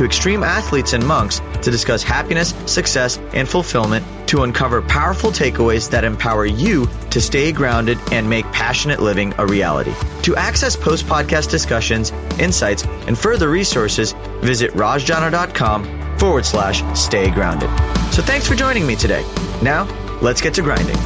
to extreme athletes and monks to discuss happiness, success, and fulfillment to uncover powerful takeaways that empower you to stay grounded and make passionate living a reality. To access post podcast discussions, insights, and further resources, visit rajjana.com forward slash stay grounded. So thanks for joining me today. Now, let's get to grinding.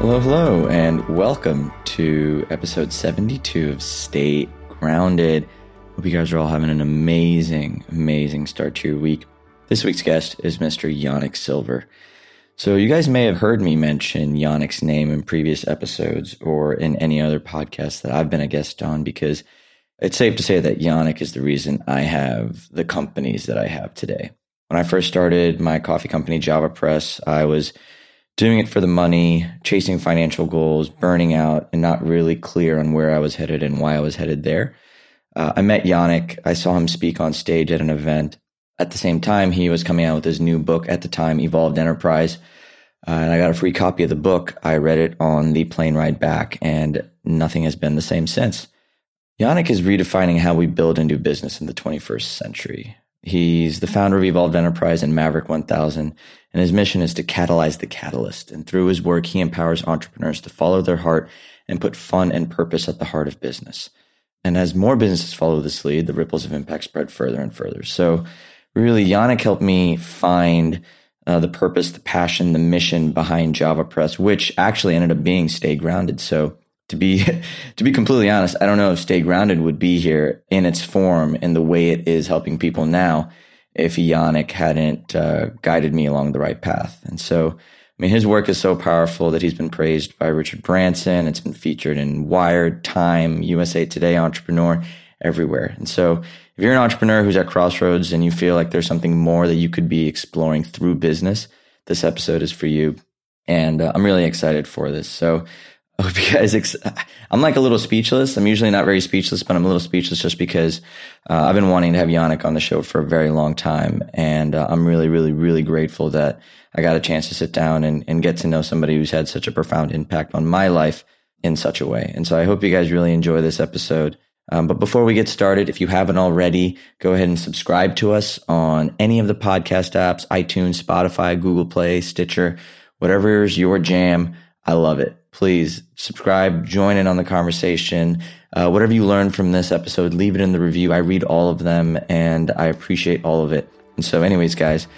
Hello, hello, and welcome to episode 72 of Stay Grounded. Hope you guys are all having an amazing, amazing start to your week. This week's guest is Mr. Yanik Silver. So, you guys may have heard me mention Yanik's name in previous episodes or in any other podcast that I've been a guest on because it's safe to say that Yanik is the reason I have the companies that I have today. When I first started my coffee company, JavaPresse, I was doing it for the money, chasing financial goals, burning out, and not really clear on where I was headed and why I was headed there. Uh, I met Yanik. I saw him speak on stage at an event. At the same time, he was coming out with his new book at the time, Evolved Enterprise. Uh, and I got a free copy of the book. I read it on the plane ride back, and nothing has been the same since. Yanik is redefining how we build and do business in the 21st century. He's the founder of Evolved Enterprise and Maverick 1000, and his mission is to catalyze the catalyst. And through his work, he empowers entrepreneurs to follow their heart and put fun and purpose at the heart of business. And as more businesses follow this lead, the ripples of impact spread further and further. So, really, Yanik helped me find uh, the purpose, the passion, the mission behind JavaPresse, which actually ended up being Stay Grounded. So, to be to be completely honest, I don't know if Stay Grounded would be here in its form and the way it is helping people now if Yanik hadn't uh, guided me along the right path. And so, I mean, his work is so powerful that he's been praised by Richard Branson. It's been featured in Wired, Time, USA Today, Entrepreneur, everywhere. And so, if you're an entrepreneur who's at crossroads and you feel like there's something more that you could be exploring through business, this episode is for you. And uh, I'm really excited for this. So, I hope you guys. Ex- I'm like a little speechless. I'm usually not very speechless, but I'm a little speechless just because uh, I've been wanting to have Yanik on the show for a very long time, and uh, I'm really, really, really grateful that I got a chance to sit down and, and get to know somebody who's had such a profound impact on my life in such a way. And so I hope you guys really enjoy this episode. Um, but before we get started, if you haven't already, go ahead and subscribe to us on any of the podcast apps, iTunes, Spotify, Google Play, Stitcher, whatever is your jam. I love it please subscribe, join in on the conversation. Uh, whatever you learned from this episode, leave it in the review. I read all of them and I appreciate all of it. And so, anyways, guys,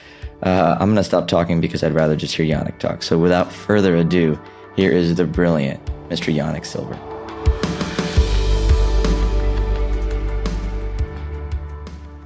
uh, I'm going to stop talking because I'd rather just hear Yanik talk. So, without further ado, here is the brilliant Mr. Yanik Silver.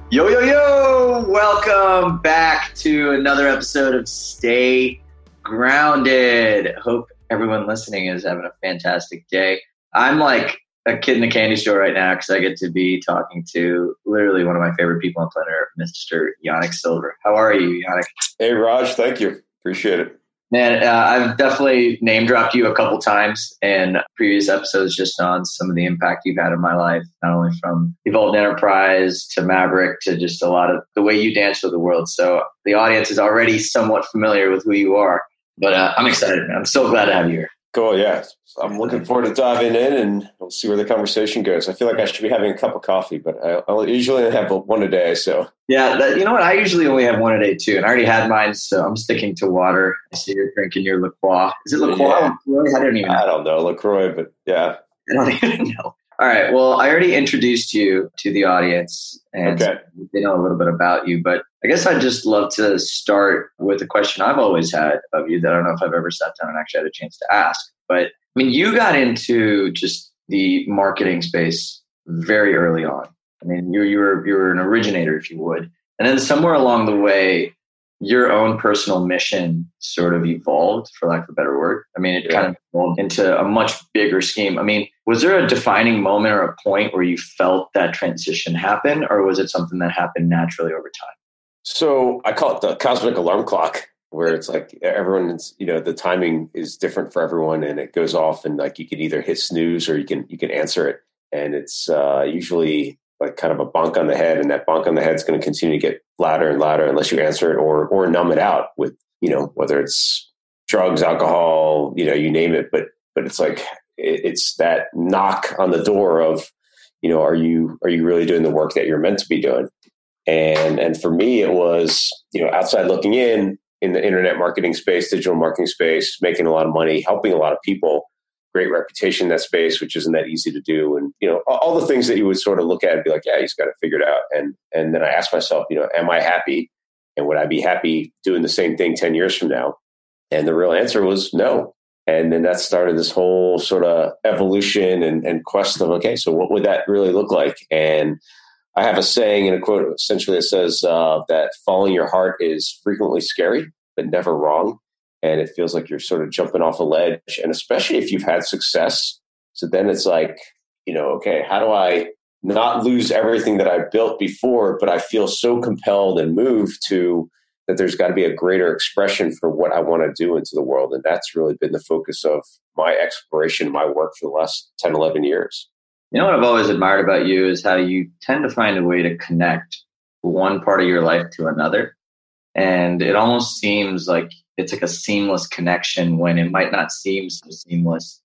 Yo, yo, yo! Welcome back to another episode of Stay Grounded. Hope everyone listening is having a fantastic day. I'm like a kid in a candy store right now because I get to be talking to literally one of my favorite people on planet Earth, Mr. Yanik Silver. How are you, Yanik? Hey, Raj. Thank you. Appreciate it. Man, uh, I've definitely name dropped you a couple times in previous episodes just on some of the impact you've had in my life, not only from Evolved Enterprise to Maverick to just a lot of the way you dance with the world. So the audience is already somewhat familiar with who you are. But uh, I'm excited. Man. I'm so glad to have you here. Cool. Yeah. I'm looking forward to diving in and we'll see where the conversation goes. I feel like I should be having a cup of coffee, but I, I usually have one a day. So yeah, that, you know what? I usually only have one a day too, and I already had mine, so I'm sticking to water. I see you're drinking your LaCroix. Is it LaCroix? Yeah. I don't even. Know. I don't know LaCroix, but yeah, I don't even know. All right. Well, I already introduced you to the audience and okay. they know a little bit about you, but I guess I'd just love to start with a question I've always had of you that I don't know if I've ever sat down and actually had a chance to ask. But I mean, you got into just the marketing space very early on. I mean, you, you were, you were an originator, if you would. And then somewhere along the way, your own personal mission sort of evolved, for lack of a better word. I mean, it yeah. kind of evolved into a much bigger scheme. I mean, was there a defining moment or a point where you felt that transition happen, or was it something that happened naturally over time? So I call it the cosmic alarm clock. where it's like everyone's you know the timing is different for everyone and it goes off and like you can either hit snooze or you can you can answer it and it's uh, usually like kind of a bonk on the head and that bonk on the head is going to continue to get louder and louder unless you answer it or or numb it out with you know whether it's drugs alcohol you know you name it. But but it's like it, it's that knock on the door of you know are you are you really doing the work that you're meant to be doing? And and for me it was you know outside looking in in the internet marketing space, digital marketing space, making a lot of money, helping a lot of people, great reputation in that space, which isn't that easy to do. And, you know, all the things that you would sort of look at and be like, yeah, he's got it figured out. And, and then I asked myself, you know, am I happy? And would I be happy doing the same thing 10 years from now? And the real answer was no. And then that started this whole sort of evolution and, and quest of, okay, so what would that really look like? And I have a saying and a quote essentially that says uh, that following your heart is frequently scary, but never wrong. And it feels like you're sort of jumping off a ledge. And especially if you've had success. So then it's like, you know, okay, how do I not lose everything that I built before, but I feel so compelled and moved to that there's got to be a greater expression for what I want to do into the world. And that's really been the focus of my exploration, my work for the last 10, 11 years. You know what I've always admired about you is how you tend to find a way to connect one part of your life to another. And it almost seems like it's like a seamless connection when it might not seem so seamless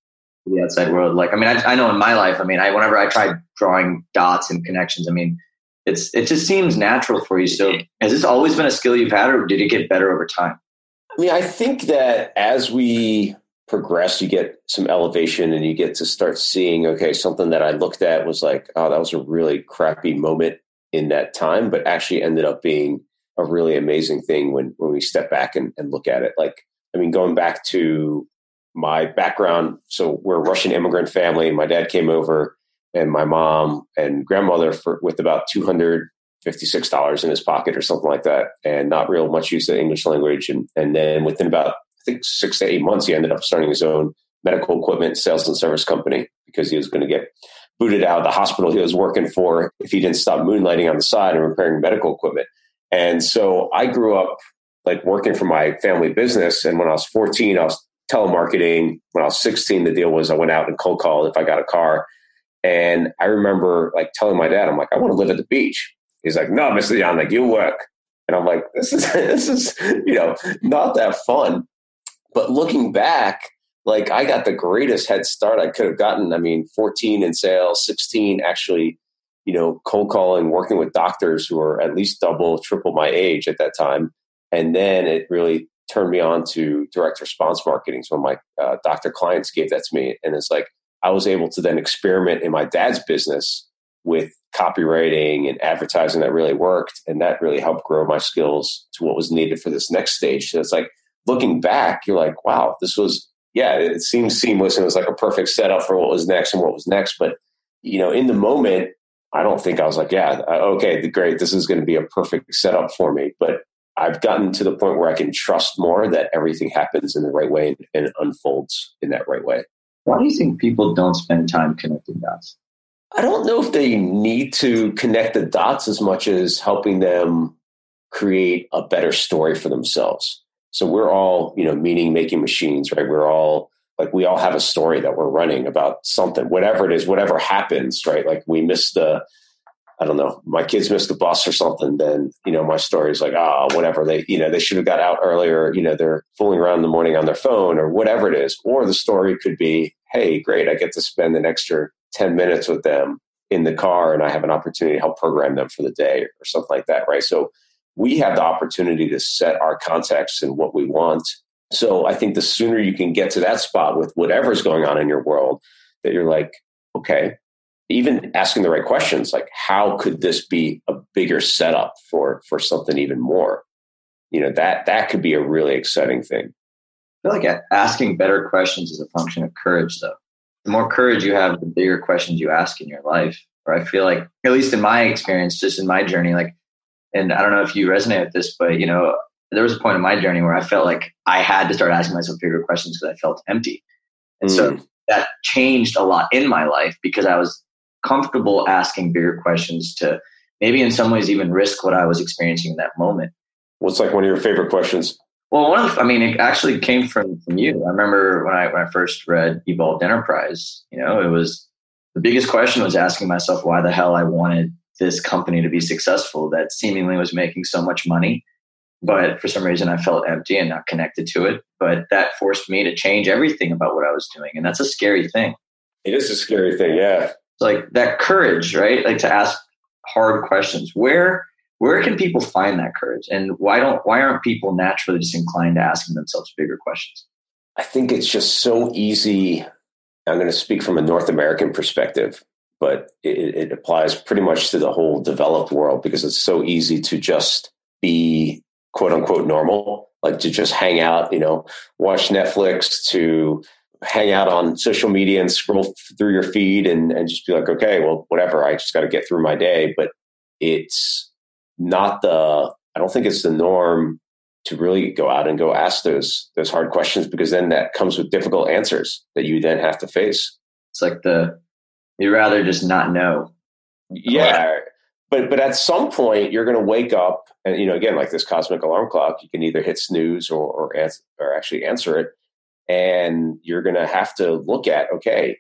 to the outside world. Like, I mean, I, I know in my life, I mean, I, whenever I try drawing dots and connections, I mean, it's, it just seems natural for you. So has this always been a skill you've had or did it get better over time? I mean, I think that as we progress, you get some elevation and you get to start seeing, okay, something that I looked at was like, oh, that was a really crappy moment in that time, but actually ended up being a really amazing thing when, when we step back and, and look at it. Like, I mean, going back to my background, so we're a Russian immigrant family. My dad came over and my mom and grandmother for, with about 256 dollars in his pocket or something like that, and not real much use of English language. And and then within about I think six to eight months, he ended up starting his own medical equipment sales and service company because he was going to get booted out of the hospital he was working for if he didn't stop moonlighting on the side and repairing medical equipment. And so I grew up like working for my family business. And when I was 14, I was telemarketing. When I was 16, the deal was I went out and cold called if I got a car. And I remember like telling my dad, I'm like, I want to live at the beach. He's like, no, Mr. Young, like you work. And I'm like, this is, this is, you know, not that fun. But looking back, like I got the greatest head start I could have gotten. I mean, 14 in sales, 16 actually, you know, cold calling, working with doctors who are at least double, triple my age at that time. And then it really turned me on to direct response marketing. So my uh, doctor clients gave that to me. And it's like I was able to then experiment in my dad's business with copywriting and advertising that really worked. And that really helped grow my skills to what was needed for this next stage. So it's like looking back, you're like, wow, this was, yeah, it seems seamless and it was like a perfect setup for what was next and what was next. But, you know, in the moment, I don't think I was like, yeah, okay, great, this is going to be a perfect setup for me. But I've gotten to the point where I can trust more that everything happens in the right way and unfolds in that right way. Why do you think people don't spend time connecting dots? I don't know if they need to connect the dots as much as helping them create a better story for themselves. So we're all, you know, meaning making machines, right? We're all like, we all have a story that we're running about something, whatever it is, whatever happens, right? Like we missed the, I don't know, my kids missed the bus or something, then, you know, my story is like, ah, oh, whatever. They, you know, they should have got out earlier. You know, they're fooling around in the morning on their phone or whatever it is. Or the story could be, hey, great, I get to spend an extra 10 minutes with them in the car and I have an opportunity to help program them for the day or something like that, right? So we have the opportunity to set our context and what we want. So I think the sooner you can get to that spot with whatever's going on in your world, that you're like, okay, even asking the right questions, like how could this be a bigger setup for for something even more? You know, that that could be a really exciting thing. I feel like asking better questions is a function of courage, though. The more courage you have, the bigger questions you ask in your life. Or I feel like, at least in my experience, just in my journey, like and I don't know if you resonate with this, but you know, there was a point in my journey where I felt like I had to start asking myself bigger questions because I felt empty. And mm. so that changed a lot in my life because I was comfortable asking bigger questions to maybe in some ways even risk what I was experiencing in that moment. What's like one of your favorite questions? Well, one of the, I mean, it actually came from from you. I remember when I when I first read Evolved Enterprise. You know, it was the biggest question was asking myself why the hell I wanted this company to be successful that seemingly was making so much money, but for some reason I felt empty and not connected to it. But that forced me to change everything about what I was doing, and that's a scary thing. It is a scary thing, yeah. Like that courage, right? Like to ask hard questions. Where where can people find that courage and why don't why aren't people naturally just inclined to asking themselves bigger questions i think it's just so easy i'm going to speak from a north american perspective but it, it, applies pretty much to the whole developed world because it's so easy to just be quote unquote normal like to just hang out you know watch netflix to hang out on social media and scroll through your feed and, and just be like okay well whatever i just got to get through my day but it's not the I don't think it's the norm to really go out and go ask those those hard questions because then that comes with difficult answers that you then have to face. It's like the you'd rather just not know. Yeah. But but at some point you're gonna wake up and you know, again, like this cosmic alarm clock, you can either hit snooze or or, or actually answer it. And you're gonna have to look at, okay,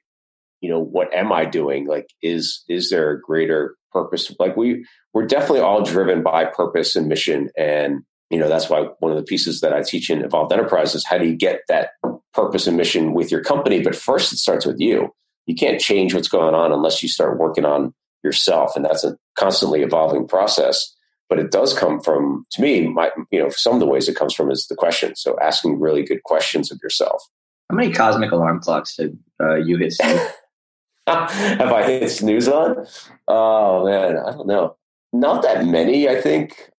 you know, what am I doing? Like is is there a greater purpose? Like we we're definitely all driven by purpose and mission. And, you know, that's why one of the pieces that I teach in Evolved Enterprise is how do you get that purpose and mission with your company? But first, it starts with you. You can't change what's going on unless you start working on yourself. And that's a constantly evolving process. But it does come from, to me, my, you know, some of the ways it comes from is the question. So asking really good questions of yourself. How many cosmic alarm clocks did uh, you hit? Have I hit snooze on? Oh man, I don't know not that many, I think.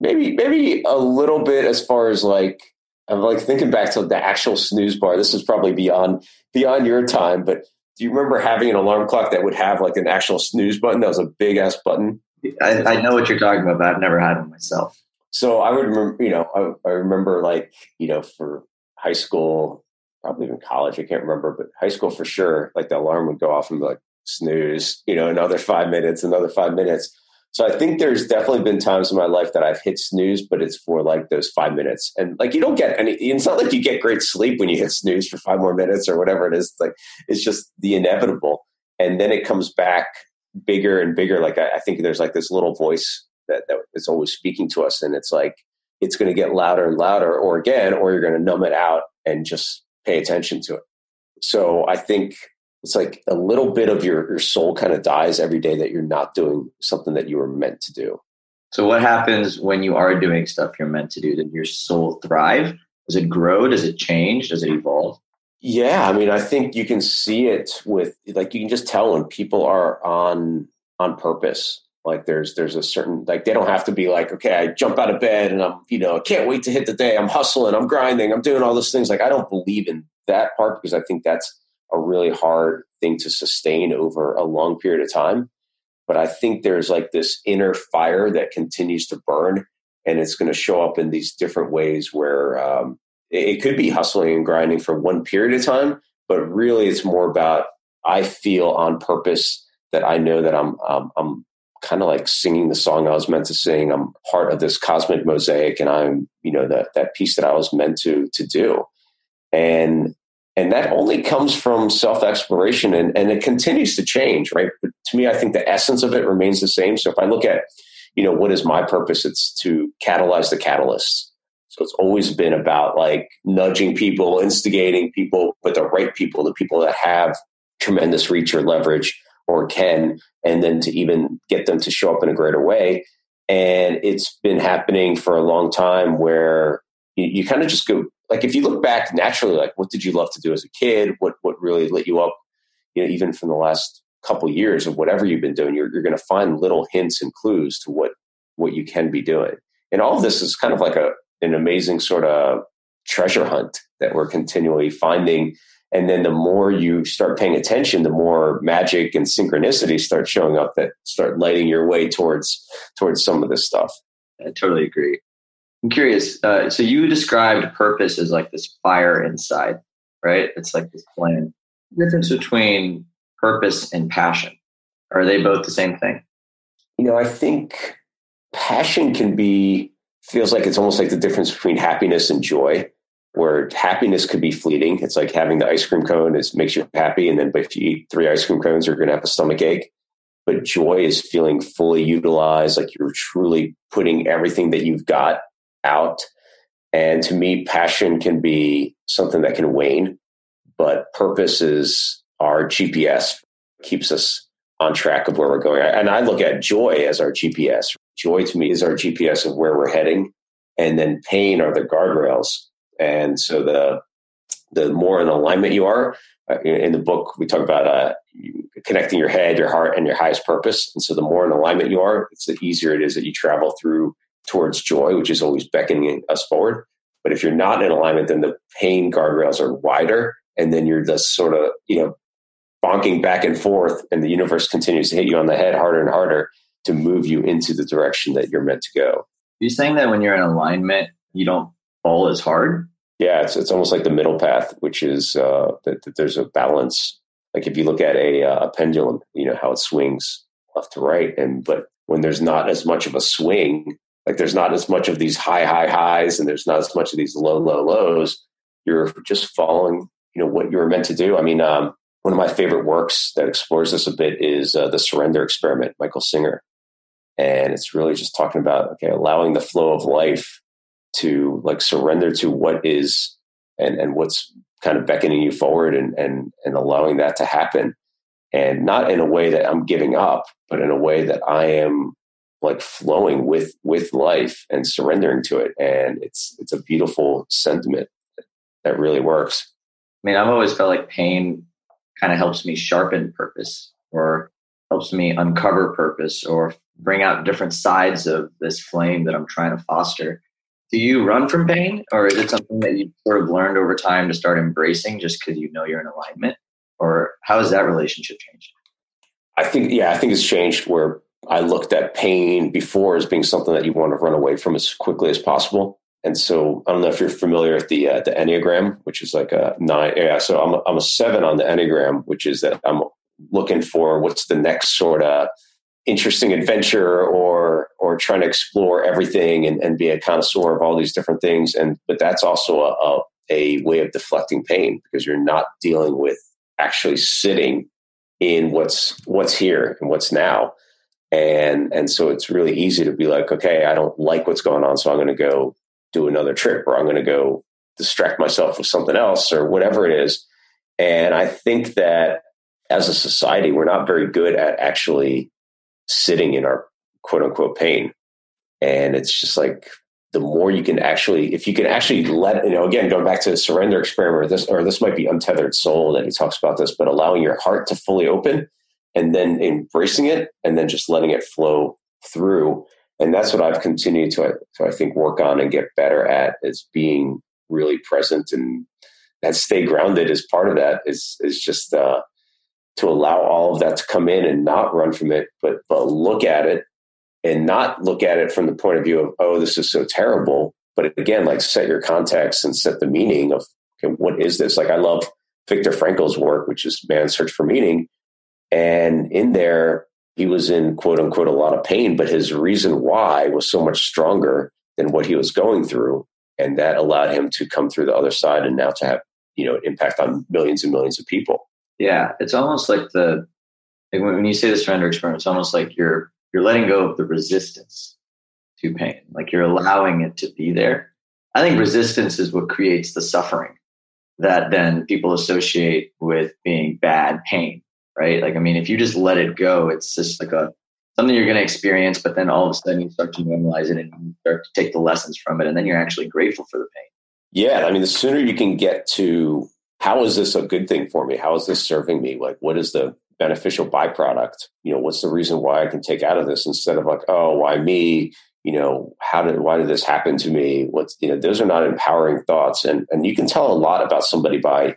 Maybe maybe a little bit as far as like I'm like thinking back to the actual snooze bar. This is probably beyond beyond your time, but do you remember having an alarm clock that would have like an actual snooze button that was a big ass button? I, I, know what you're talking about, but I've never had one myself. So I would remember, you know, I, I remember like, you know, for high school, probably even college, I can't remember, but high school for sure, like the alarm would go off and be like snooze, you know, another five minutes, another five minutes. So I think there's definitely been times in my life that I've hit snooze, but it's for like those five minutes. And like you don't get any it's not like you get great sleep when you hit snooze for five more minutes or whatever it is. Like it's just the inevitable. And then it comes back bigger and bigger. Like I, I think there's like this little voice that, that is always speaking to us. And it's like it's gonna get louder and louder, or again, or you're gonna numb it out and just pay attention to it. So I think it's like a little bit of your, your soul kind of dies every day that you're not doing something that you were meant to do. So what happens when you are doing stuff you're meant to do? Does your soul thrive? Does it grow? Does it change? Does it evolve? Yeah, I mean, I think you can see it with like you can just tell when people are on on purpose. Like there's there's a certain like they don't have to be like, okay, I jump out of bed and I'm, you know, I can't wait to hit the day. I'm hustling, I'm grinding, I'm doing all those things. Like I don't believe in that part because I think that's a really hard thing to sustain over a long period of time. But I think there's like this inner fire that continues to burn, and it's going to show up in these different ways where um, it, could be hustling and grinding for one period of time, but really it's more about I feel on purpose that I know that I'm um, I'm kind of like singing the song I was meant to sing. I'm part of this cosmic mosaic, and I'm you know that that piece that I was meant to to do. And and that only comes from self exploration and, and it continues to change, right? But to me, I think the essence of it remains the same. So if I look at, you know, what is my purpose? It's to catalyze the catalysts. So it's always been about like nudging people, instigating people, but the right people, the people that have tremendous reach or leverage or can, and then to even get them to show up in a greater way. And it's been happening for a long time where you, you kind of just go like if you look back naturally, like what did you love to do as a kid? What what really lit you up? You know, even from the last couple years of whatever you've been doing, you're you're going to find little hints and clues to what what you can be doing. And all of this is kind of like a an amazing sort of treasure hunt that we're continually finding. And then the more you start paying attention, the more magic and synchronicity start showing up that start lighting your way towards towards some of this stuff. I totally agree. I'm curious. Uh, so you described purpose as like this fire inside, right? It's like this flame. The difference between purpose and passion are they both the same thing? You know, I think passion can be feels like it's almost like the difference between happiness and joy, where happiness could be fleeting. It's like having the ice cream cone is makes you happy, and then if you eat three ice cream cones, you're going to have a stomach ache. But joy is feeling fully utilized, like you're truly putting everything that you've got out. And to me, passion can be something that can wane, but purpose is our GPS, keeps us on track of where we're going. And I look at joy as our GPS. Joy to me is our GPS of where we're heading. And then pain are the guardrails. And so the the more in alignment you are, uh, in the book we talk about uh, connecting your head, your heart, and your highest purpose. And so the more in alignment you are, it's the easier it is that you travel through towards joy, which is always beckoning us forward. But if you're not in alignment, then the pain guardrails are wider, and then you're just sort of you know bonking back and forth, and the universe continues to hit you on the head harder and harder to move you into the direction that you're meant to go. You're saying that when you're in alignment, you don't fall as hard. Yeah, it's it's almost like the middle path, which is uh, that, that there's a balance. Like if you look at a, uh, a pendulum, you know how it swings left to right, and but when there's not as much of a swing, like there's not as much of these high high highs, and there's not as much of these low low lows. You're just following, you know, what you were meant to do. I mean, um, one of my favorite works that explores this a bit is uh, the Surrender Experiment, Michael Singer, and it's really just talking about okay, allowing the flow of life to like surrender to what is and and what's kind of beckoning you forward and and and allowing that to happen and not in a way that I'm giving up but in a way that I am like flowing with with life and surrendering to it. And it's it's a beautiful sentiment that really works. I mean I've always felt like pain kind of helps me sharpen purpose or helps me uncover purpose or bring out different sides of this flame that I'm trying to foster. Do you run from pain or is it something that you sort of learned over time to start embracing just because you know you're in alignment? Or how has that relationship changed? I think yeah i think it's changed where i looked at pain before as being something that you want to run away from as quickly as possible. And so i don't know if you're familiar with the uh, the enneagram which is like a nine yeah so i'm a, I'm a seven on the enneagram which is that i'm looking for what's the next sort of interesting adventure or or trying to explore everything and, and be a connoisseur of all these different things. And but that's also a, a, a way of deflecting pain because you're not dealing with actually sitting in what's what's here and what's now and and so it's really easy to be like okay i don't like what's going on so i'm going to go do another trip or i'm going to go distract myself with something else or whatever it is and i think that as a society we're not very good at actually sitting in our quote unquote pain. And it's just like the more you can actually, if you can actually let, you know, again, going back to the surrender experiment, or this, or this might be untethered soul that he talks about this, but allowing your heart to fully open and then embracing it and then just letting it flow through. And that's what I've continued to, to I think, work on and get better at is being really present and that stay grounded is part of that is, is just, uh, to allow all of that to come in and not run from it, but but look at it and not look at it from the point of view of oh this is so terrible, but again like set your context and set the meaning of okay, what is this? Like I love Viktor Frankl's work, which is Man's Search for Meaning, and in there he was in quote unquote a lot of pain, but his reason why was so much stronger than what he was going through, and that allowed him to come through the other side and now to have you know impact on millions and millions of people. Yeah, it's almost like the like when you say the surrender experiment, it's almost like you're you're letting go of the resistance to pain. Like you're allowing it to be there. I think resistance is what creates the suffering that then people associate with being bad pain, right? Like I mean, if you just let it go, it's just like a something you're going to experience, but then all of a sudden you start to normalize it and you start to take the lessons from it, and then you're actually grateful for the pain. Yeah, I mean, the sooner you can get to how is this a good thing for me? How is this serving me? Like, what is the beneficial byproduct? You know, what's the reason why I can take out of this instead of like, oh, why me? You know, how did why did this happen to me? What's you know, those are not empowering thoughts, and and you can tell a lot about somebody by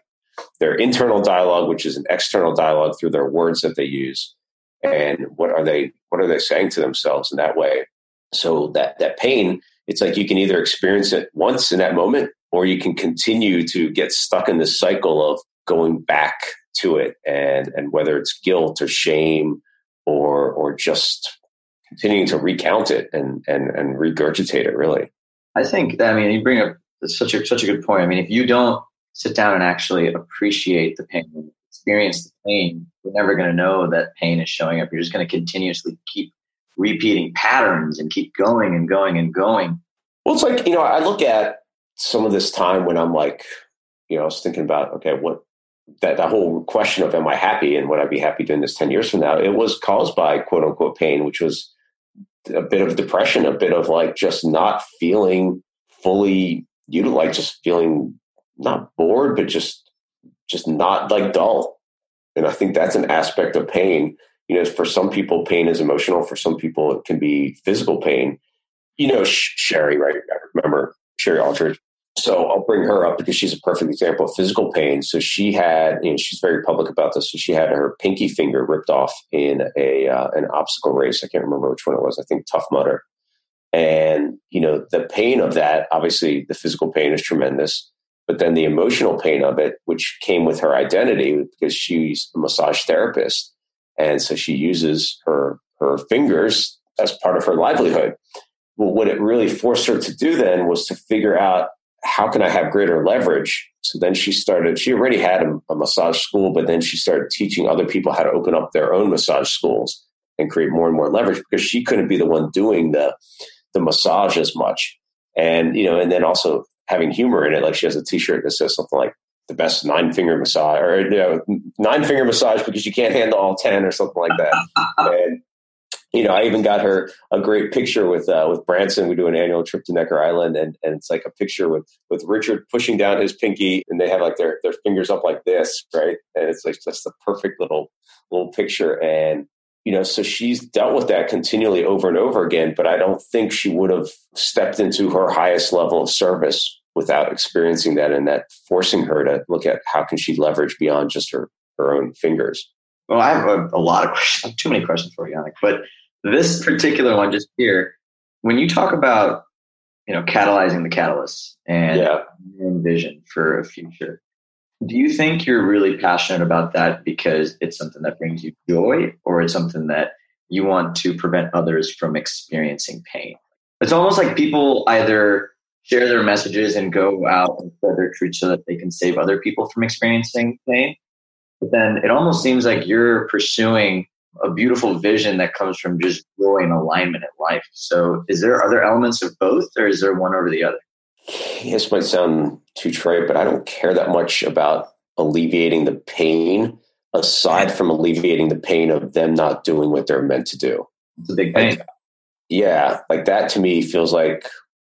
their internal dialogue, which is an external dialogue through their words that they use, and what are they what are they saying to themselves in that way? So that that pain, it's like you can either experience it once in that moment, or you can continue to get stuck in this cycle of going back to it and and whether it's guilt or shame or or just continuing to recount it and and and regurgitate it. Really, I think. I mean, you bring up such a such a good point. I mean, if you don't sit down and actually appreciate the pain, experience the pain, you're never going to know that pain is showing up. You're just going to continuously keep repeating patterns and keep going and going and going. Well, it's like you know, I look at some of this time when I'm like, you know, I was thinking about okay, what that, that whole question of am I happy and would I be happy doing this 10 years from now? It was caused by quote unquote pain, which was a bit of depression, a bit of like just not feeling fully utilized, just feeling not bored, but just just not like dull. And I think that's an aspect of pain. You know, for some people, pain is emotional. For some people, it can be physical pain. You know, Sherry, right? I remember Sherry Aldridge so I'll bring her up because she's a perfect example of physical pain. So she had, you know, she's very public about this. So she had her pinky finger ripped off in a uh, an obstacle race. I can't remember which one it was. I think Tough Mudder. And you know, the pain of that. Obviously, the physical pain is tremendous, but then the emotional pain of it, which came with her identity, because she's a massage therapist, and so she uses her her fingers as part of her livelihood. Well, what it really forced her to do then was to figure out how can I have greater leverage? So then she started, she already had a, a, massage school, but then she started teaching other people how to open up their own massage schools and create more and more leverage because she couldn't be the one doing the, the massage as much. And, you know, and then also having humor in it. Like she has a t-shirt that says something like the best nine finger massage or, you know, nine finger massage because you can't handle all 10 or something like that. and, you know, I even got her a great picture with uh, with Branson. We do an annual trip to Necker Island, and, and it's like a picture with with Richard pushing down his pinky, and they have like their their fingers up like this, right? And it's like just a perfect little little picture. And you know, so she's dealt with that continually over and over again. But I don't think she would have stepped into her highest level of service without experiencing that, and that forcing her to look at how can she leverage beyond just her her own fingers. Well, I have a, a lot of questions. Too many questions for you, Yanik. But this particular one just here, when you talk about, you know, catalyzing the catalyst and yeah. vision for a future, do you think you're really passionate about that because it's something that brings you joy or it's something that you want to prevent others from experiencing pain? It's almost like people either share their messages and go out and spread their truth so that they can save other people from experiencing pain. But then it almost seems like you're pursuing a beautiful vision that comes from just joy and alignment in life. So, is there other elements of both, or is there one over the other? This might sound too trite, but I don't care that much about alleviating the pain aside from alleviating the pain of them not doing what they're meant to do. It's a big pain. Like, yeah, like that to me feels like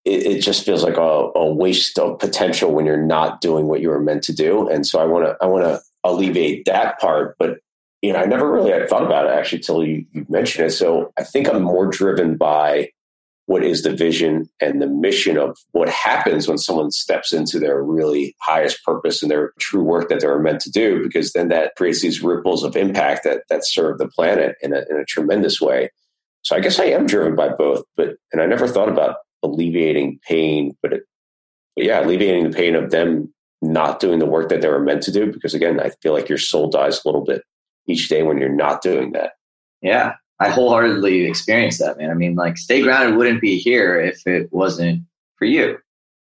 it, it just feels like a, a, waste of potential when you're not doing what you were meant to do. And so I want to I want to alleviate that part, but you know, I never really had thought about it actually till you, you mentioned it. So I think I'm more driven by what is the vision and the mission of what happens when someone steps into their really highest purpose and their true work that they're meant to do, because then that creates these ripples of impact that that serve the planet in a, in a tremendous way. So I guess I am driven by both, but and I never thought about alleviating pain, but, it, but yeah, alleviating the pain of them not doing the work that they were meant to do, because again, I feel like your soul dies a little bit each day when you're not doing that. Yeah, I wholeheartedly experience that, man. I mean, like, Stay Grounded wouldn't be here if it wasn't for you.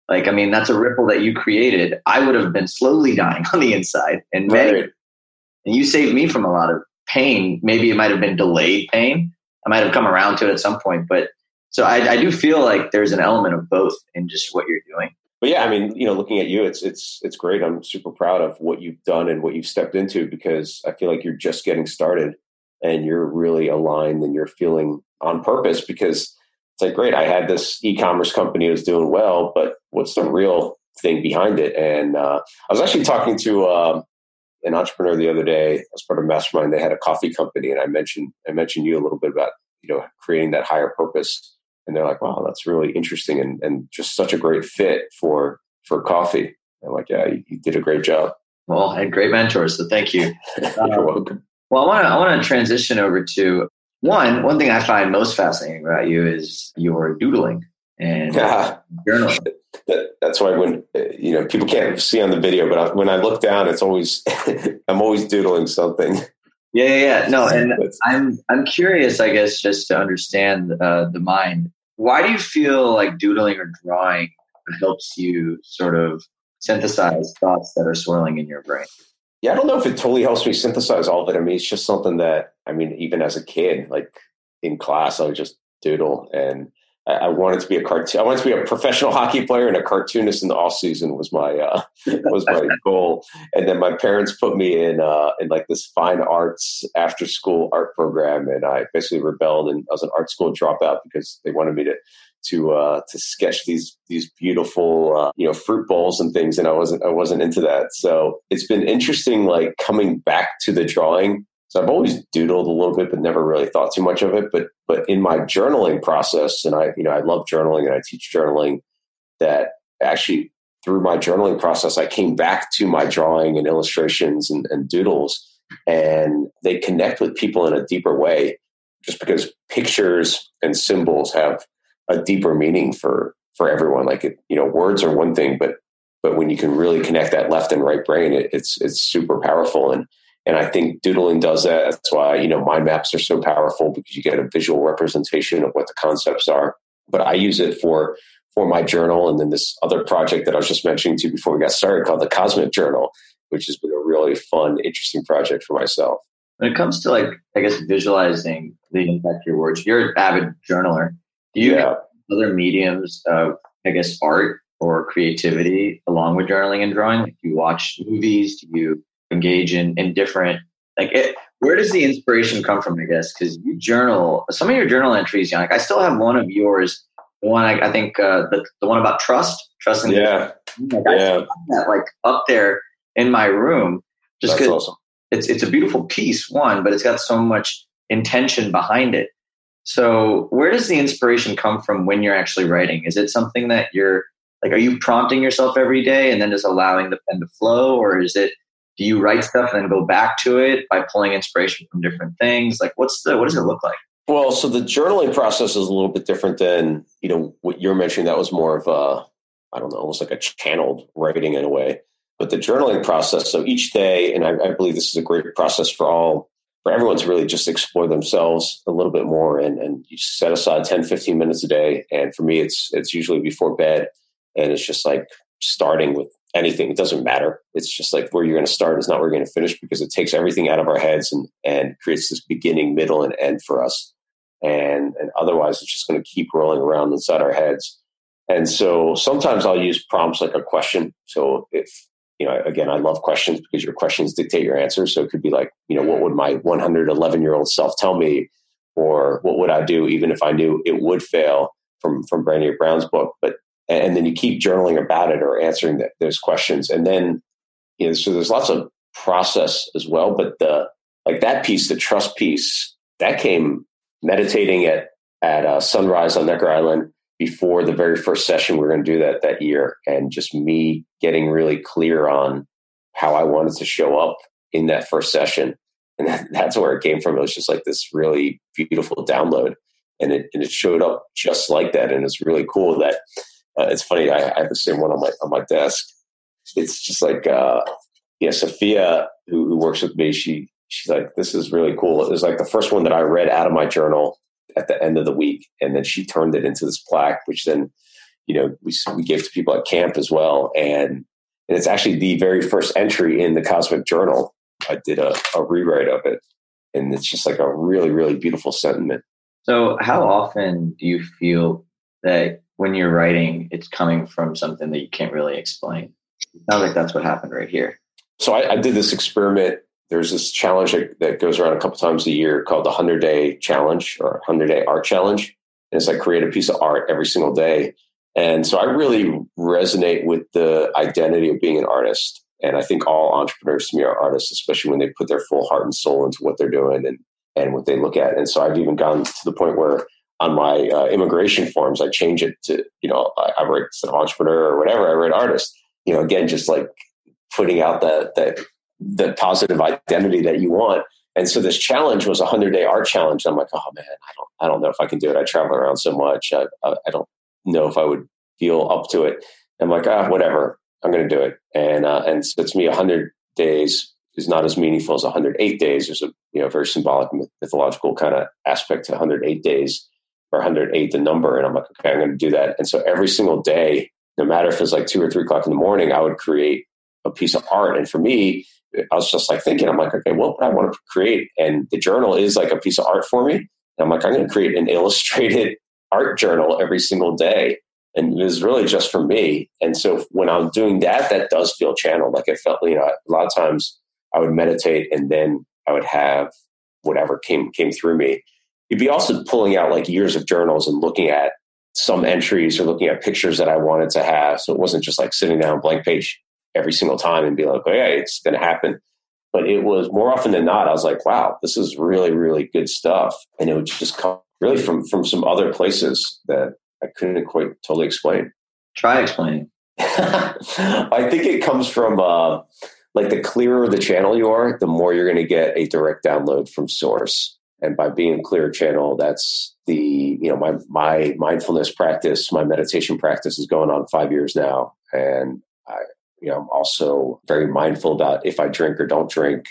Like, I mean, that's a ripple that you created. I would have been slowly dying on the inside, and right. and you saved me from a lot of pain. Maybe it might have been delayed pain. I might have come around to it at some point, but so I, I do feel like there's an element of both in just what you're doing but yeah, I mean, you know, looking at you, it's it's it's great. I'm super proud of what you've done and what you've stepped into because I feel like you're just getting started and you're really aligned and you're feeling on purpose because it's like great. I had this e-commerce company was doing well, but what's the real thing behind it? And uh, I was actually talking to uh, an entrepreneur the other day as part of Mastermind. They had a coffee company, and I mentioned I mentioned you a little bit about you know creating that higher purpose and they're like, "Wow, that's really interesting and, and just such a great fit for for coffee." I'm like, "Yeah, you, you did a great job." Well, I had great mentors, so thank you. You're um, welcome. Well, I want to I want to transition over to one one thing I find most fascinating about you is your doodling and yeah. journaling. That, that's why when you know people can't see on the video, but when I look down, it's always I'm always doodling something. Yeah, yeah, yeah. No, and I'm I'm curious, I guess, just to understand uh, the mind. Why do you feel like doodling or drawing helps you sort of synthesize thoughts that are swirling in your brain? Yeah, I don't know if it totally helps me synthesize all of it. I mean, it's just something that I mean, even as a kid, like in class, I would just doodle and I wanted to be a cartoon. I wanted to be a professional hockey player and a cartoonist in the off season was my uh, was my goal. And then my parents put me in uh, in like this fine arts after school art program, and I basically rebelled and I was an art school dropout because they wanted me to to uh, to sketch these these beautiful uh, you know fruit bowls and things, and I wasn't I wasn't into that. So it's been interesting, like coming back to the drawing so I've always doodled a little bit, but never really thought too much of it. But but in my journaling process, and I you know I love journaling and I teach journaling. That actually through my journaling process, I came back to my drawing and illustrations and, and doodles, and they connect with people in a deeper way. Just because pictures and symbols have a deeper meaning for for everyone. Like it, you know, words are one thing, but but when you can really connect that left and right brain, it, it's it's super powerful. And and I think doodling does that. That's why, you know, mind maps are so powerful because you get a visual representation of what the concepts are. But I use it for for my journal and then this other project that I was just mentioning to you before we got started called the Cosmic Journal, which has been a really fun, interesting project for myself. When it comes to like, I guess visualizing the impact of your words, you're an avid journaler. Do you yeah. other mediums of, I guess, art or creativity along with journaling and drawing? Like, do you watch movies? Do you engage in in different like it, where does the inspiration come from i guess? Because you journal some of your journal entries you know, like i still have one of yours one i, I think uh, the, the one about trust trust and yeah. Like, yeah. that like up there in my room just because awesome. it's it's a beautiful piece one but it's got so much intention behind it. So where does the inspiration come from when you're actually writing? Is it something that you're like are you prompting yourself every day and then just allowing the pen to flow or is it do you write stuff and then go back to it by pulling inspiration from different things? Like what's the what does it look like? Well so the journaling process is a little bit different than you know what you're mentioning. That was more of a i don't know almost like a channeled writing in a way. But the journaling process so each day and I, I believe this is a great process for all for everyone to really just explore themselves a little bit more and, and you set aside 10 15 minutes a day. And for me it's it's usually before bed and it's just like starting with anything. It doesn't matter. It's just like where you're going to start is not where you're going to finish because it takes everything out of our heads and, and creates this beginning, middle, and end for us. And, and otherwise, it's just going to keep rolling around inside our heads. And so sometimes I'll use prompts like a question. So if, you know, again, I love questions because your questions dictate your answers. So it could be like, you know, what would my 111 year old self tell me? Or what would I do even if I knew it would fail from, from Brene Brown's book? But and then you keep journaling about it or answering the, those questions. And then you know so there's lots of process as well but the like that piece the trust piece that came meditating at at uh, sunrise on necker island before the very first session we are going to do that that year and just me getting really clear on how i wanted to show up in that first session. And that, that's where it came from. It was just like this really beautiful download. And it, and it showed up just like that and it's really cool that uh, it's funny. I, I, have the same one on my on my desk. It's just like uh, yeah, Sophia, who, who works with me. She she's like, this is really cool. It was like the first one that I read out of my journal at the end of the week, and then she turned it into this plaque, which then you know we we gave to people at camp as well, and and it's actually the very first entry in the Cosmic Journal. I did a, a rewrite of it, and it's just like a really really beautiful sentiment. So, how often do you feel that when you're writing, it's coming from something that you can't really explain. It sounds like that's what happened right here. So I, I did this experiment. There's this challenge that, that, goes around a couple times a year called the 100 Day Challenge or 100 Day Art Challenge. And it's like create a piece of art every single day. And so I really resonate with the identity of being an artist. And I think all entrepreneurs to me are artists, especially when they put their full heart and soul into what they're doing and, and what they look at. And so I've even gone to the point where on my uh, immigration forms, I change it to, you know, I, I write an entrepreneur or whatever, I write artist. You know, again, just like putting out that that the positive identity that you want. And so this challenge was a hundred day art challenge. I'm like, oh man, I don't, I don't know if I can do it. I travel around so much. I, I, I don't know if I would feel up to it. I'm like, ah, whatever. I'm going to do it. And uh, and so to me, hundred days is not as meaningful as 108 days. There's a you know, very symbolic mythological kind of aspect to 108 days or 108 the number. And I'm like, okay, I'm going to do that. And so every single day, no matter if it's like two or three o'clock in the morning, I would create a piece of art. And for me, I was just like thinking, I'm like, okay, what would I want to create? And the journal is like a piece of art for me. And I'm like, I'm going to create an illustrated art journal every single day. And it was really just for me. And so when I'm doing that, that does feel channeled. Like it felt, you know, a lot of times I would meditate and then I would have whatever came came through me. You'd be also pulling out like years of journals and looking at some entries or looking at pictures that I wanted to have. So it wasn't just like sitting down blank page every single time and be like, oh, yeah, it's going to happen. But it was more often than not, I was like, wow, this is really, really good stuff. And it would just come really from, from some other places that I couldn't quite totally explain. Try explaining. I think it comes from uh, like the clearer the channel you are, the more you're going to get a direct download from source. And by being clear channel, that's the you know my my mindfulness practice, my meditation practice is going on five years now, and I you know I'm also very mindful about if I drink or don't drink,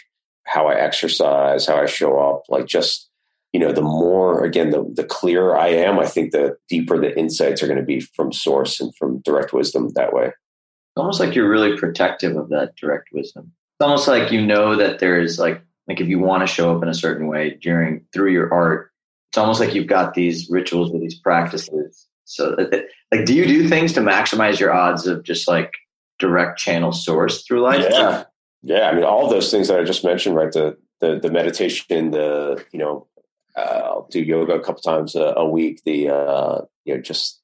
how I exercise, how I show up, like just you know the more again the the clearer I am, I think the deeper the insights are going to be from source and from direct wisdom that way. Almost like you're really protective of that direct wisdom. It's almost like you know that there's like like if you want to show up in a certain way during through your art, it's almost like you've got these rituals or these practices. So like do you do things to maximize your odds of just like direct channel source through life? Yeah. Yeah. I mean all those things that I just mentioned, right? The the the meditation, the you know, uh, I'll do yoga a couple times a, a week. The uh, you know, just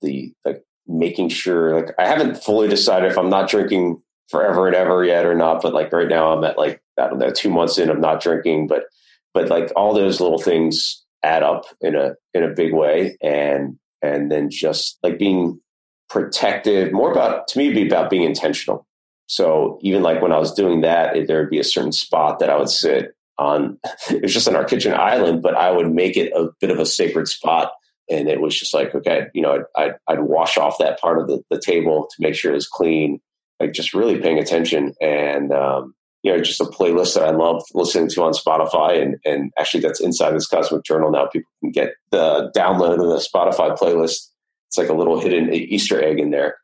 the like making sure like I haven't fully decided if I'm not drinking forever and ever yet or not, but like right now I'm at like I don't know two months in of not drinking, but but like all those little things add up in a in a big way, and and then just like being protective more about to me be about being intentional. So even like when I was doing that, there would be a certain spot that I would sit on. It was just on our kitchen island, but I would make it a bit of a sacred spot and it was just like okay you know i'd, I'd, wash off that part of the, the table to make sure it was clean like just really paying attention. And um, you know just a playlist that i love listening to on spotify. And and actually that's inside this cosmic journal now. People can get the download of the spotify playlist. It's like a little hidden easter egg in there.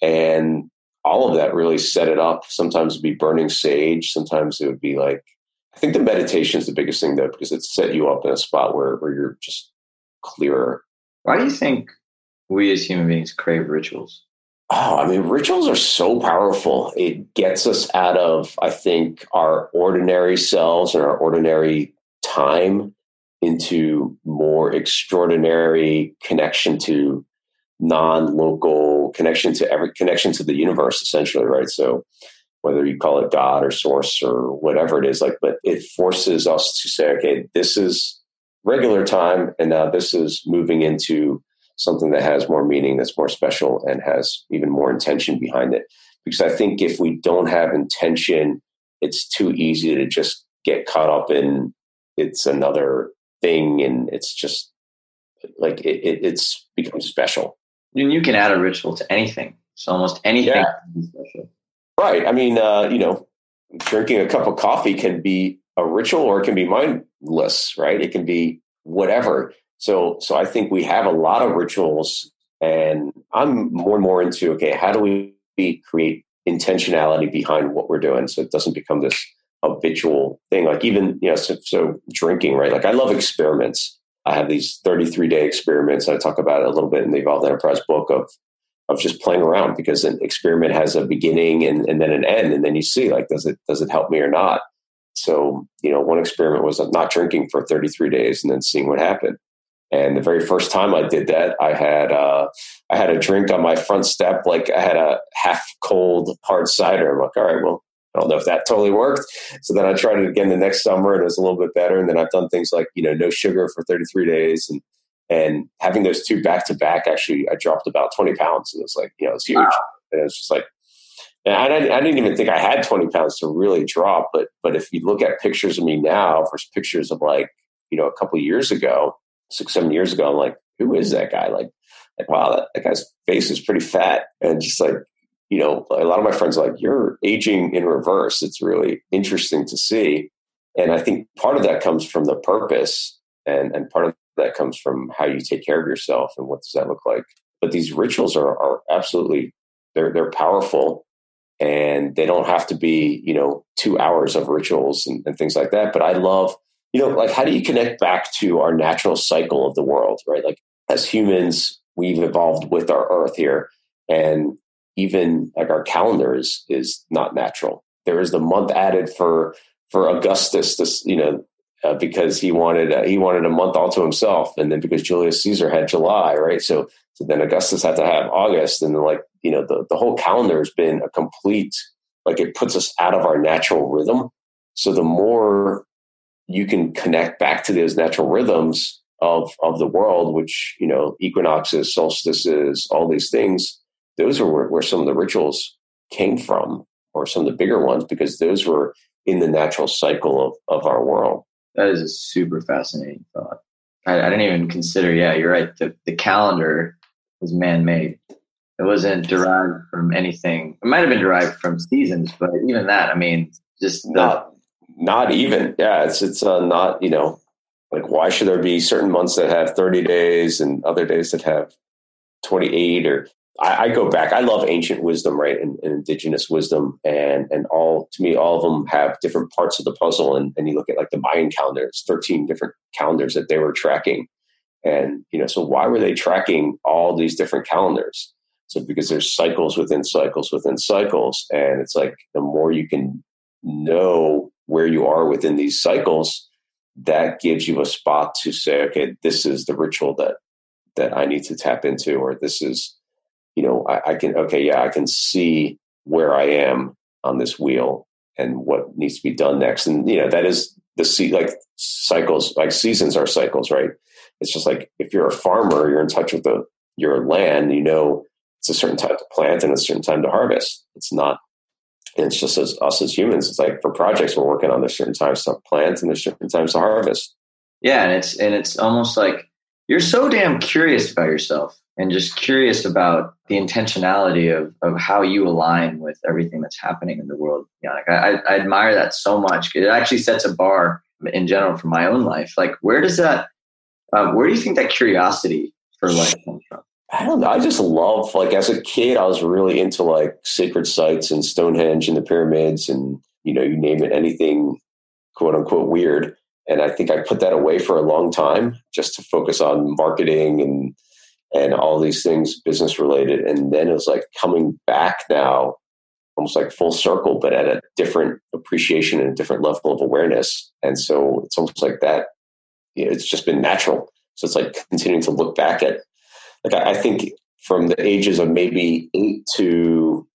And all of that really set it up. Sometimes it'd be burning sage. Sometimes it would be like i think the meditation is the biggest thing though because it set you up in a spot where, where you're just clearer. Why do you think we as human beings crave rituals? Oh, I mean, rituals are so powerful. It gets us out of, I think, our ordinary selves and our ordinary time into more extraordinary connection to non-local connection to every connection to the universe essentially right so whether you call it god or source or whatever it is like but it forces us to say okay this is regular time, and now this is moving into something that has more meaning, that's more special, and has even more intention behind it. Because I think if we don't have intention, it's too easy to just get caught up in it's another thing, and it's just like it, it, it's become special. And you can add a ritual to anything. So almost anything yeah. Right. I mean, uh, you know, drinking a cup of coffee can be a ritual or it can be mindless, right? It can be whatever. So, so I think we have a lot of rituals, and I'm more and more into okay, how do we create intentionality behind what we're doing so it doesn't become this habitual thing? Like even you know, so, so drinking, right? Like I love experiments. I have these 33 day experiments. I talk about it a little bit in the Evolved Enterprise book of of just playing around because an experiment has a beginning and, and then an end, and then you see like does it does it help me or not? So, you know, one experiment was not drinking for 33 days and then seeing what happened. And the very first time I did that, I had uh, I had a drink on my front step, like I had a half cold hard cider. I'm like, all right, well, I don't know if that totally worked. So then I tried it again the next summer, and it was a little bit better. And then I've done things like you know no sugar for 33 days, and and having those two back to back, actually, I dropped about 20 pounds. And it was like you know it's huge. Wow. And it was just like and I, I, didn't even think I had 20 pounds to really drop. But but if you look at pictures of me now versus pictures of like, you know, a couple years ago, six, seven years ago, I'm like, who is that guy? Like, like wow, that, that guy's face is pretty fat. And just like, you know, a lot of my friends are like, you're aging in reverse. It's really interesting to see. And I think part of that comes from the purpose and, and part of that comes from how you take care of yourself and what does that look like. But these rituals are, are absolutely, they're, they're powerful and they don't have to be, you know, two hours of rituals and, and things like that. But I love, you know, like how do you connect back to our natural cycle of the world, right? Like as humans, we've evolved with our earth here and even like our calendar is, is not natural. There is the month added for for Augustus, this you know, uh, because he wanted uh, he wanted a month all to himself, and then because Julius Caesar had July, right? So so then Augustus had to have August, and then like you know the the whole calendar has been a complete like it puts us out of our natural rhythm. So the more you can connect back to those natural rhythms of of the world, which you know equinoxes, solstices, all these things, those are where, where some of the rituals came from, or some of the bigger ones, because those were in the natural cycle of, of our world. That is a super fascinating thought. I, I didn't even consider, yeah, you're right. The, the calendar was man made. It wasn't derived from anything. It might have been derived from seasons, but even that, I mean, just the, not not even. Yeah, it's it's uh, not you know like why should there be certain months that have 30 days and other days that have 28 or I, I, go back. I love ancient wisdom, right, and, and, indigenous wisdom, and and all to me, all of them have different parts of the puzzle. And, and you look at like the Mayan calendar; it's thirteen different calendars that they were tracking, and you know, so why were they tracking all these different calendars? So because there's cycles within cycles within cycles, and it's like the more you can know where you are within these cycles, that gives you a spot to say, okay, this is the ritual that that I need to tap into, or this is you know, I, I can, okay, yeah, I can see where I am on this wheel and what needs to be done next. And, you know, that is the see like cycles, like seasons are cycles, right? It's just like if you're a farmer, you're in touch with the, your land, you know, it's a certain time to plant and a certain time to harvest. It's not, and it's just as us as humans. It's like for projects we're working on, there's certain times to plant and there's certain times to harvest. Yeah. And it's, and it's almost like you're so damn curious about yourself and just curious about the intentionality of, of how you align with everything that's happening in the world. Yeah, like I, I admire that so much. It actually sets a bar in general for my own life. Like, where does that, um, where do you think that curiosity for life comes from? I don't know. I just love, like, as a kid, I was really into like sacred sites and Stonehenge and the pyramids and, you know, you name it, anything quote unquote weird. And I think I put that away for a long time just to focus on marketing and and all these things business related. And then it was like coming back now, almost like full circle, but at a different appreciation and a different level of awareness. And so it's almost like that. You know, it's just been natural. So it's like continuing to look back at, like, I, I think from the ages of maybe eight to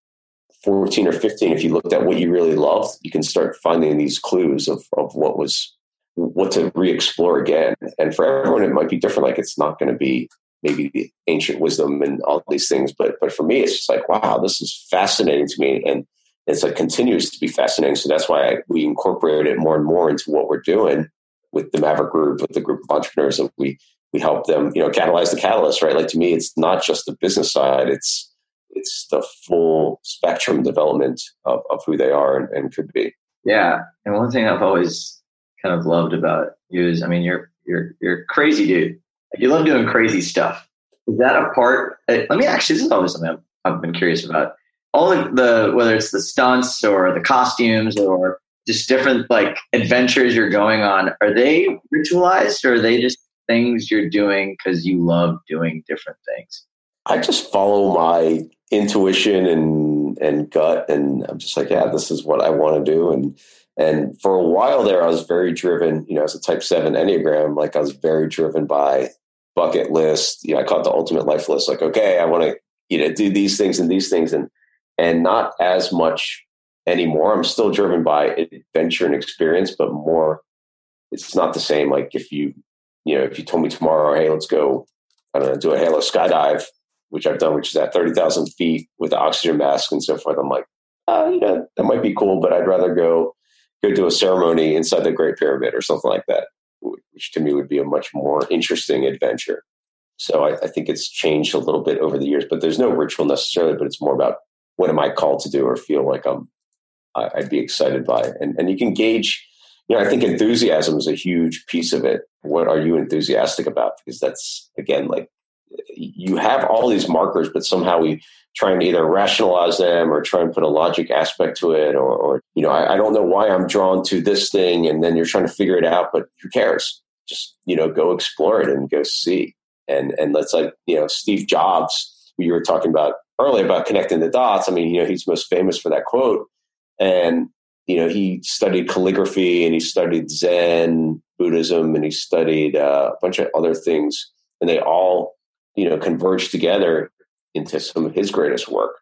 14 or 15, if you looked at what you really loved, you can start finding these clues of, of what was, what to re explore again. And for everyone, it might be different. Like, it's not going to be maybe the ancient wisdom and all these things. But but for me, it's just like wow, this is fascinating to me, and it's like continues to be fascinating. So that's why I, we incorporate it more and more into what we're doing with the Maverick Group, with the group of entrepreneurs that we we help them, you know, catalyze the catalyst. Right? Like to me, it's not just the business side; it's it's the full spectrum development of, of who they are and, and could be. Yeah, and one thing I've always kind of loved about you is, I mean, you're you're you're crazy dude you love doing crazy stuff. Is that a part? Uh, let me actually, this is always something I've, I've been curious about. All the, whether it's the stunts or the costumes or just different like adventures you're going on, are they ritualized or are they just things you're doing because you love doing different things? I just follow my intuition and and gut, and I'm just like, yeah, this is what I want to do. And and for a while there, I was very driven. You know, as a Type Seven Enneagram, like I was very driven by bucket list. You know, I call it the ultimate life list. Like, okay, I want to you know do these things and these things, and and not as much anymore. I'm still driven by adventure and experience, but more. It's not the same. Like if you you know if you told me tomorrow, hey, let's go, I don't know, do a halo skydive, which I've done, which is at thirty thousand feet with the oxygen mask and so forth. I'm like, uh, you know, that might be cool, but I'd rather go go do a ceremony inside the Great Pyramid or something like that which to me would be a much more interesting adventure. So I, I, think it's changed a little bit over the years, but there's no ritual necessarily, but it's more about what am I called to do or feel like I'm, I, would be excited by. And, and you can gauge, you know, I think enthusiasm is a huge piece of it. What are you enthusiastic about? Because that's again like you have all these markers, but somehow we try and either rationalize them or try and put a logic aspect to it, or, or you know, I, I don't know why I'm drawn to this thing, and then you're trying to figure it out, but who cares? Just you know, go explore it and go see. And and let's like you know, Steve Jobs, who you were talking about earlier about connecting the dots. I mean, you know, he's most famous for that quote, and you know, he studied calligraphy and he studied Zen Buddhism and he studied uh, a bunch of other things, and they all you know, converged together into some of his greatest work.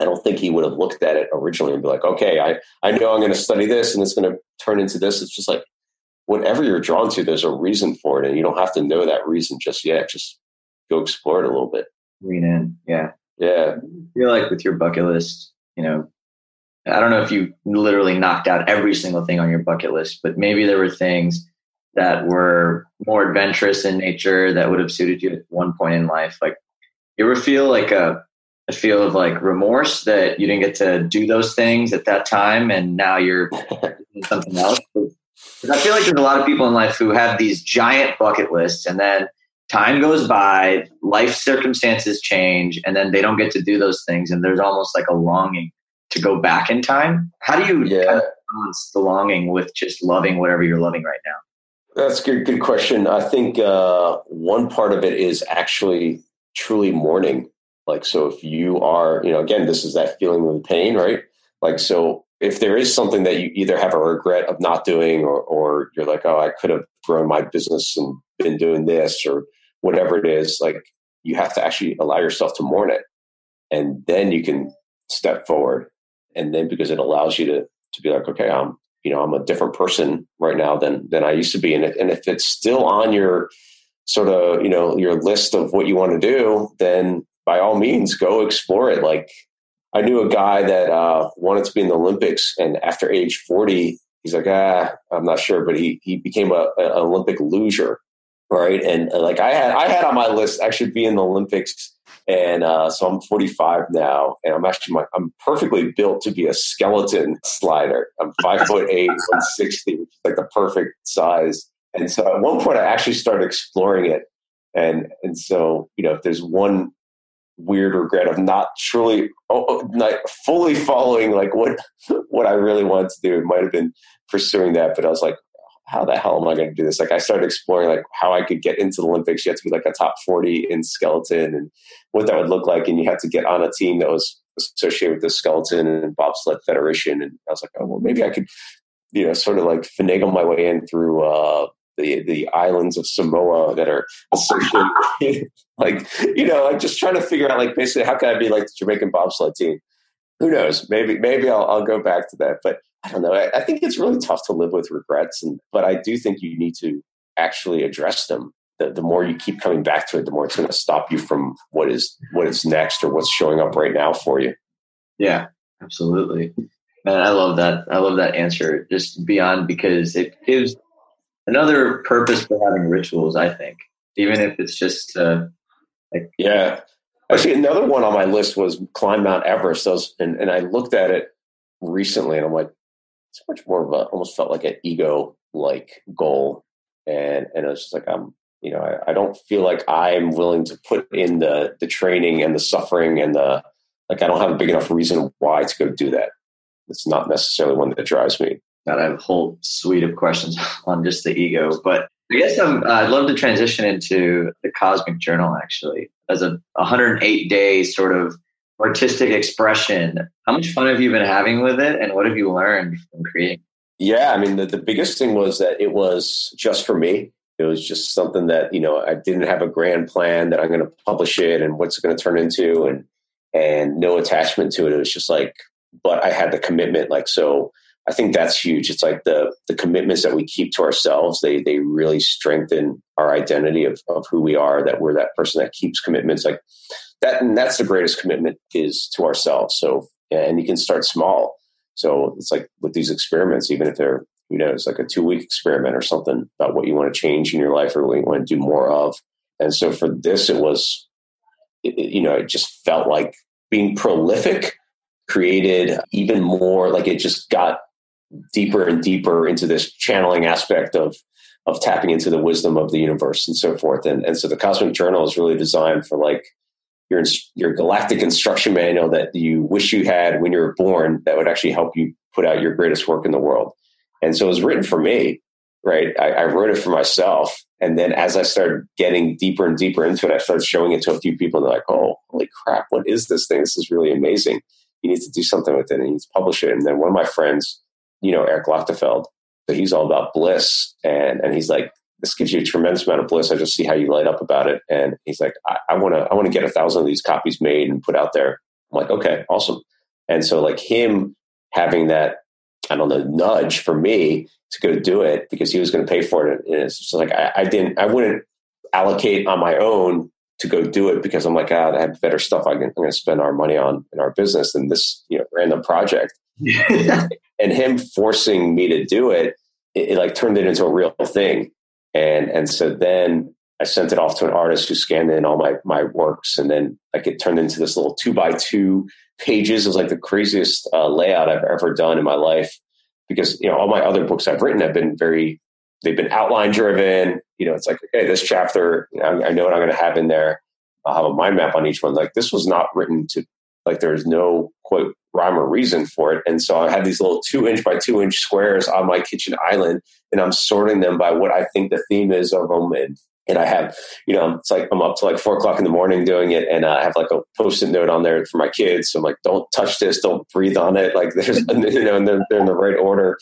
I don't think he would have looked at it originally and be like, okay, I, I know I'm going to study this and it's going to turn into this. It's just like whatever you're drawn to, there's a reason for it. And you don't have to know that reason just yet. Just go explore it a little bit. Lean in. Yeah. Yeah. Feel like with your bucket list, you know, I don't know if you literally knocked out every single thing on your bucket list, but maybe there were things that were more adventurous in nature that would have suited you at one point in life? Like, you ever feel like a, a feel of like remorse that you didn't get to do those things at that time and now you're doing something else? Because I feel like there's a lot of people in life who have these giant bucket lists and then time goes by, life circumstances change, and then they don't get to do those things. And there's almost like a longing to go back in time. How do you yeah. balance the longing with just loving whatever you're loving right now? That's a good, good question. I think uh, one part of it is actually truly mourning. Like, so if you are, you know, again, this is that feeling of the pain, right? Like, so if there is something that you either have a regret of not doing or, or you're like, oh, I could have grown my business and been doing this or whatever it is, like, you have to actually allow yourself to mourn it. And then you can step forward. And then because it allows you to, to be like, okay, I'm, you know, I'm a different person right now than than I used to be. And, it, and if it's still on your sort of, you know, your list of what you want to do, then by all means, go explore it. Like I knew a guy that uh, wanted to be in the Olympics, and after age 40, he's like, ah, I'm not sure, but he he became a, an Olympic luger, right? And uh, like I had I had on my list i should be in the Olympics and uh, so I'm 45 now, and I'm actually my, I'm perfectly built to be a skeleton slider. I'm five foot eight, 160, which is like the perfect size. And so at one point, I actually started exploring it, and and so you know, if there's one weird regret of not truly oh, oh, not fully following like what what I really wanted to do, it might have been pursuing that, but I was like, how the hell am I going to do this? Like I started exploring like how I could get into the Olympics. You had to be like a top 40 in skeleton and what that would look like. And you had to get on a team that was associated with the skeleton and bobsled federation. And I was like, oh, well, maybe I could, you know, sort of like finagle my way in through, uh, the, the islands of Samoa that are associated, like, you know, I'm just trying to figure out, like, basically, how can I be like the Jamaican bobsled team? Who knows? Maybe, maybe I'll, I'll go back to that. But I don't know. I, I think it's really tough to live with regrets, and but I do think you need to actually address them. The, the more you keep coming back to it, the more it's going to stop you from what is what is next or what's showing up right now for you. Yeah, absolutely. Man, I love that. I love that answer. Just beyond because it gives another purpose for having rituals. I think, even if it's just uh, like yeah. Actually, another one on my list was climb Mount Everest. Was, and, and I looked at it recently, and I'm like, it's much more of a almost felt like an ego like goal. And and it's just like i'm you know I, I, don't feel like i'm willing to put in the the training and the suffering and the like i don't have a big enough reason why to go do that. It's not necessarily one that drives me. God, I have a whole suite of questions on just the ego, but I guess i would love to transition into the Cosmic Journal actually as a 108 day sort of artistic expression. How much fun have you been having with it, and what have you learned from creating? Yeah, I mean, the, the biggest thing was that it was just for me. It was just something that you know I didn't have a grand plan that I'm going to publish it and what's it going to turn into, and and no attachment to it. It was just like, but I had the commitment. Like so, I think that's huge. It's like the the commitments that we keep to ourselves. They they really strengthen our identity of of who we are. That we're that person that keeps commitments. Like that and that's the greatest commitment is to ourselves. So and you can start small. So it's like with these experiments, even if they're you know it's like a two week experiment or something about what you want to change in your life or what you want to do more of. And so for this, it was it, you know it just felt like being prolific created even more like it just got deeper and deeper into this channeling aspect of of tapping into the wisdom of the universe and so forth. And and so the Cosmic Journal is really designed for like your your galactic instruction manual that you wish you had when you were born that would actually help you put out your greatest work in the world. And so it was written for me, right? I, I wrote it for myself. And then as I started getting deeper and deeper into it, I started showing it to a few people and they're like, oh, holy crap, what is this thing? This is really amazing. You need to do something with it and you need to publish it. And then one of my friends, you know, Eric Lochtefeld, but he's all about bliss. And, and he's like, this gives you a tremendous amount of bliss. I just see how you light up about it. And he's like, I want to, I want to get a thousand of these copies made and put out there. I'm like, okay, awesome. And so like him having that, I don't know, nudge for me to go do it because he was going to pay for it. And it's just like, I, I didn't, I wouldn't allocate on my own to go do it because I'm like, ah, I have better stuff I am going to spend our money on in our business than this, you know, random project. and him forcing me to do it, it, it like turned it into a real thing. And and so then I sent it off to an artist who scanned in all my my works, and then like it turned into this little two by two pages. It was like the craziest uh, layout I've ever done in my life because you know all my other books I've written have been very they've been outline driven. You know, it's like okay, this chapter know, I know what I'm going to have in there. I'll have a mind map on each one. Like this was not written to like there's no quote rhyme or reason for it. And so I had these little two inch by two inch squares on my kitchen island, and I'm sorting them by what I think the theme is of them. And, and I have, you know, it's like I'm up to like four o'clock in the morning doing it, and uh, I have like a post it note on there for my kids. So I'm like, don't touch this, don't breathe on it. Like there's, you know, and they're, they're in the right order.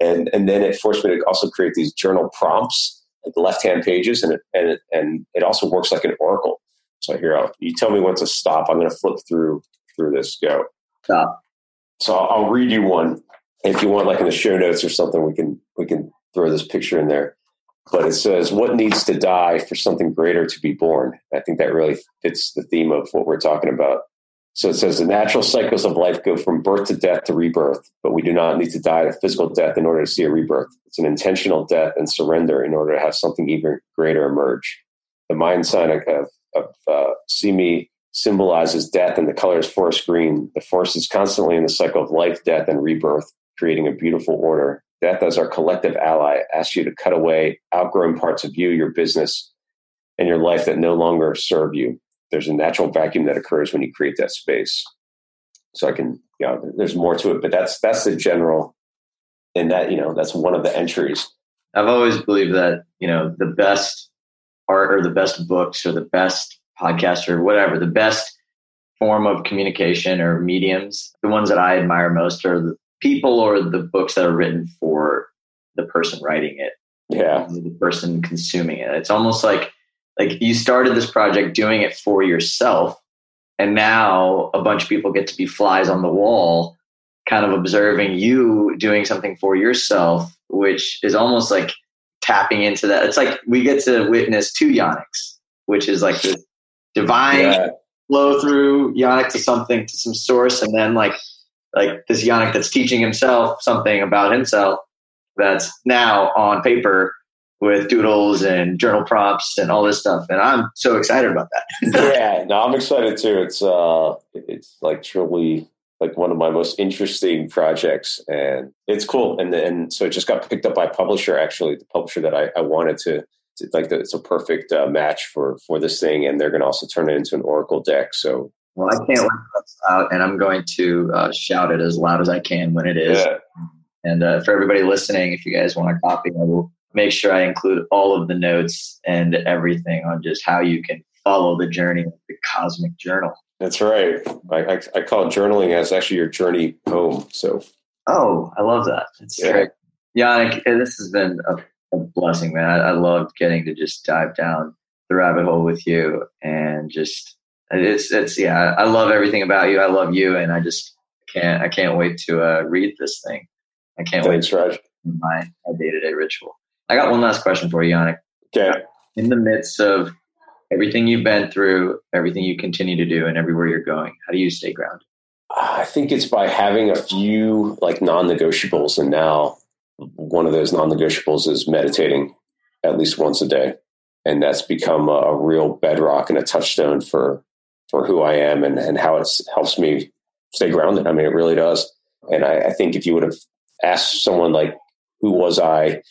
And and then it forced me to also create these journal prompts, like left hand pages, and it, and it, and it also works like an oracle. So here, I'll, you tell me when to stop. I'm going to flip through through this. Go. Stop. So I'll read you one. If you want, like in the show notes or something, we can we can throw this picture in there. But it says, "What needs to die for something greater to be born?" I think that really fits the theme of what we're talking about. So it says the natural cycles of life go from birth to death to rebirth, but we do not need to die a physical death in order to see a rebirth. It's an intentional death and surrender in order to have something even greater emerge. The mind sign of, of uh, Cimi symbolizes death and the color is forest green. The forest is constantly in the cycle of life, death, and rebirth, creating a beautiful order. Death, as our collective ally, asks you to cut away outgrown parts of you, your business, and your life that no longer serve you. There's a natural vacuum that occurs when you create that space. So I can, you know, there's more to it, but that's that's the general, and that you know that's one of the entries. I've always believed that you know the best art or the best books or the best podcast or whatever, the best form of communication or mediums, the ones that I admire most are the people or the books that are written for the person writing it. Yeah. The person consuming it. It's almost like like you started this project doing it for yourself and now a bunch of people get to be flies on the wall kind of observing you doing something for yourself which is almost like tapping into that it's like we get to witness two Yaniks which is like this divine yeah. flow through Yanik to something to some source, and then like like this Yanik that's teaching himself something about himself that's now on paper with doodles and journal prompts and all this stuff. And I'm so excited about that. yeah, no, I'm excited too. It's uh it's like truly like one of my most interesting projects and it's cool. And then so it just got picked up by publisher actually, the publisher that I, I wanted to like the, it's a perfect uh, match for for this thing, and they're going to also turn it into an Oracle deck. So, well, I can't wait that's out, and I'm going to uh, shout it as loud as I can when it is. Yeah. And uh, for everybody listening, if you guys want a copy, I will make sure I include all of the notes and everything on just how you can follow the journey of the Cosmic Journal. That's right. I, I, I call it journaling as actually your journey home. So. Oh, I love that. It's yeah. Great. Yanik, this has been a a blessing, man. I, I loved getting to just dive down the rabbit hole with you and just it's it's yeah. I love everything about you. I love you, and I just can't I can't wait to uh, read this thing. I can't Thanks, wait Raj. my my day to day ritual. I got one last question for you, Yanik. Okay. In the midst of everything you've been through, everything you continue to do, and everywhere you're going, how do you stay grounded? I think it's by having a few like non-negotiables, and now one of those non-negotiables is meditating at least once a day, and that's become a, a real bedrock and a touchstone for for who I am and and how it helps me stay grounded. I mean, it really does. And I, I think if you would have asked someone like, who was I?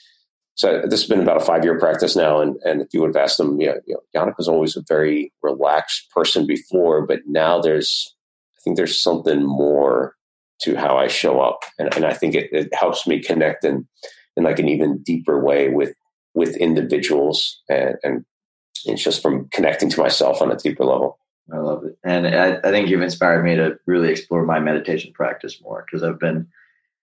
So this has been about a five year practice now. And, and if you would have asked them, you know, you know, Yanik was always a very relaxed person before, but now there's, I think there's something more to how I show up. And, and I think it, it helps me connect in, in like an even deeper way with, with individuals and, and it's just from connecting to myself on a deeper level. I love it. And I, I think you've inspired me to really explore my meditation practice more because I've been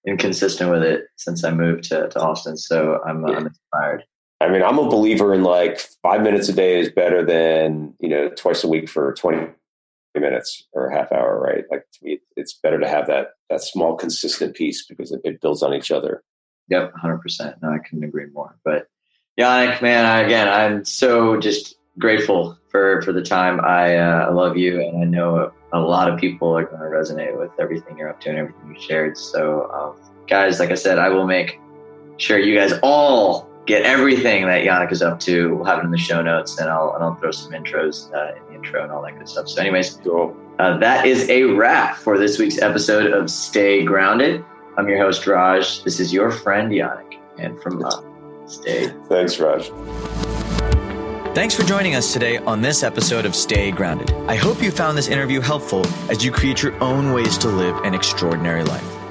inconsistent with it since I moved to, to Austin. So I'm, yeah. I'm inspired. I mean, I'm a believer in like five minutes a day is better than, you know, twice a week for 20 minutes or a half hour, right? Like me, it's better to have that, that small, consistent piece because it, it builds on each other. Yep. hundred percent. No, I couldn't agree more, but Yanik, man, I, again, I'm so just grateful for, for the time. I, uh, love you and I know a lot of people are going to resonate with everything you're up to and everything you shared. So, um, guys, like I said, I will make sure you guys all get everything that Yanik is up to. We'll have it in the show notes, and I'll and I'll throw some intros uh, intro and all that good stuff. So, anyways, cool. uh, that is a wrap for this week's episode of Stay Grounded. I'm your host Raj. This is your friend Yanik, and from uh, Stay. Thanks, Raj. Thanks for joining us today on this episode of Stay Grounded. I hope you found this interview helpful as you create your own ways to live an extraordinary life.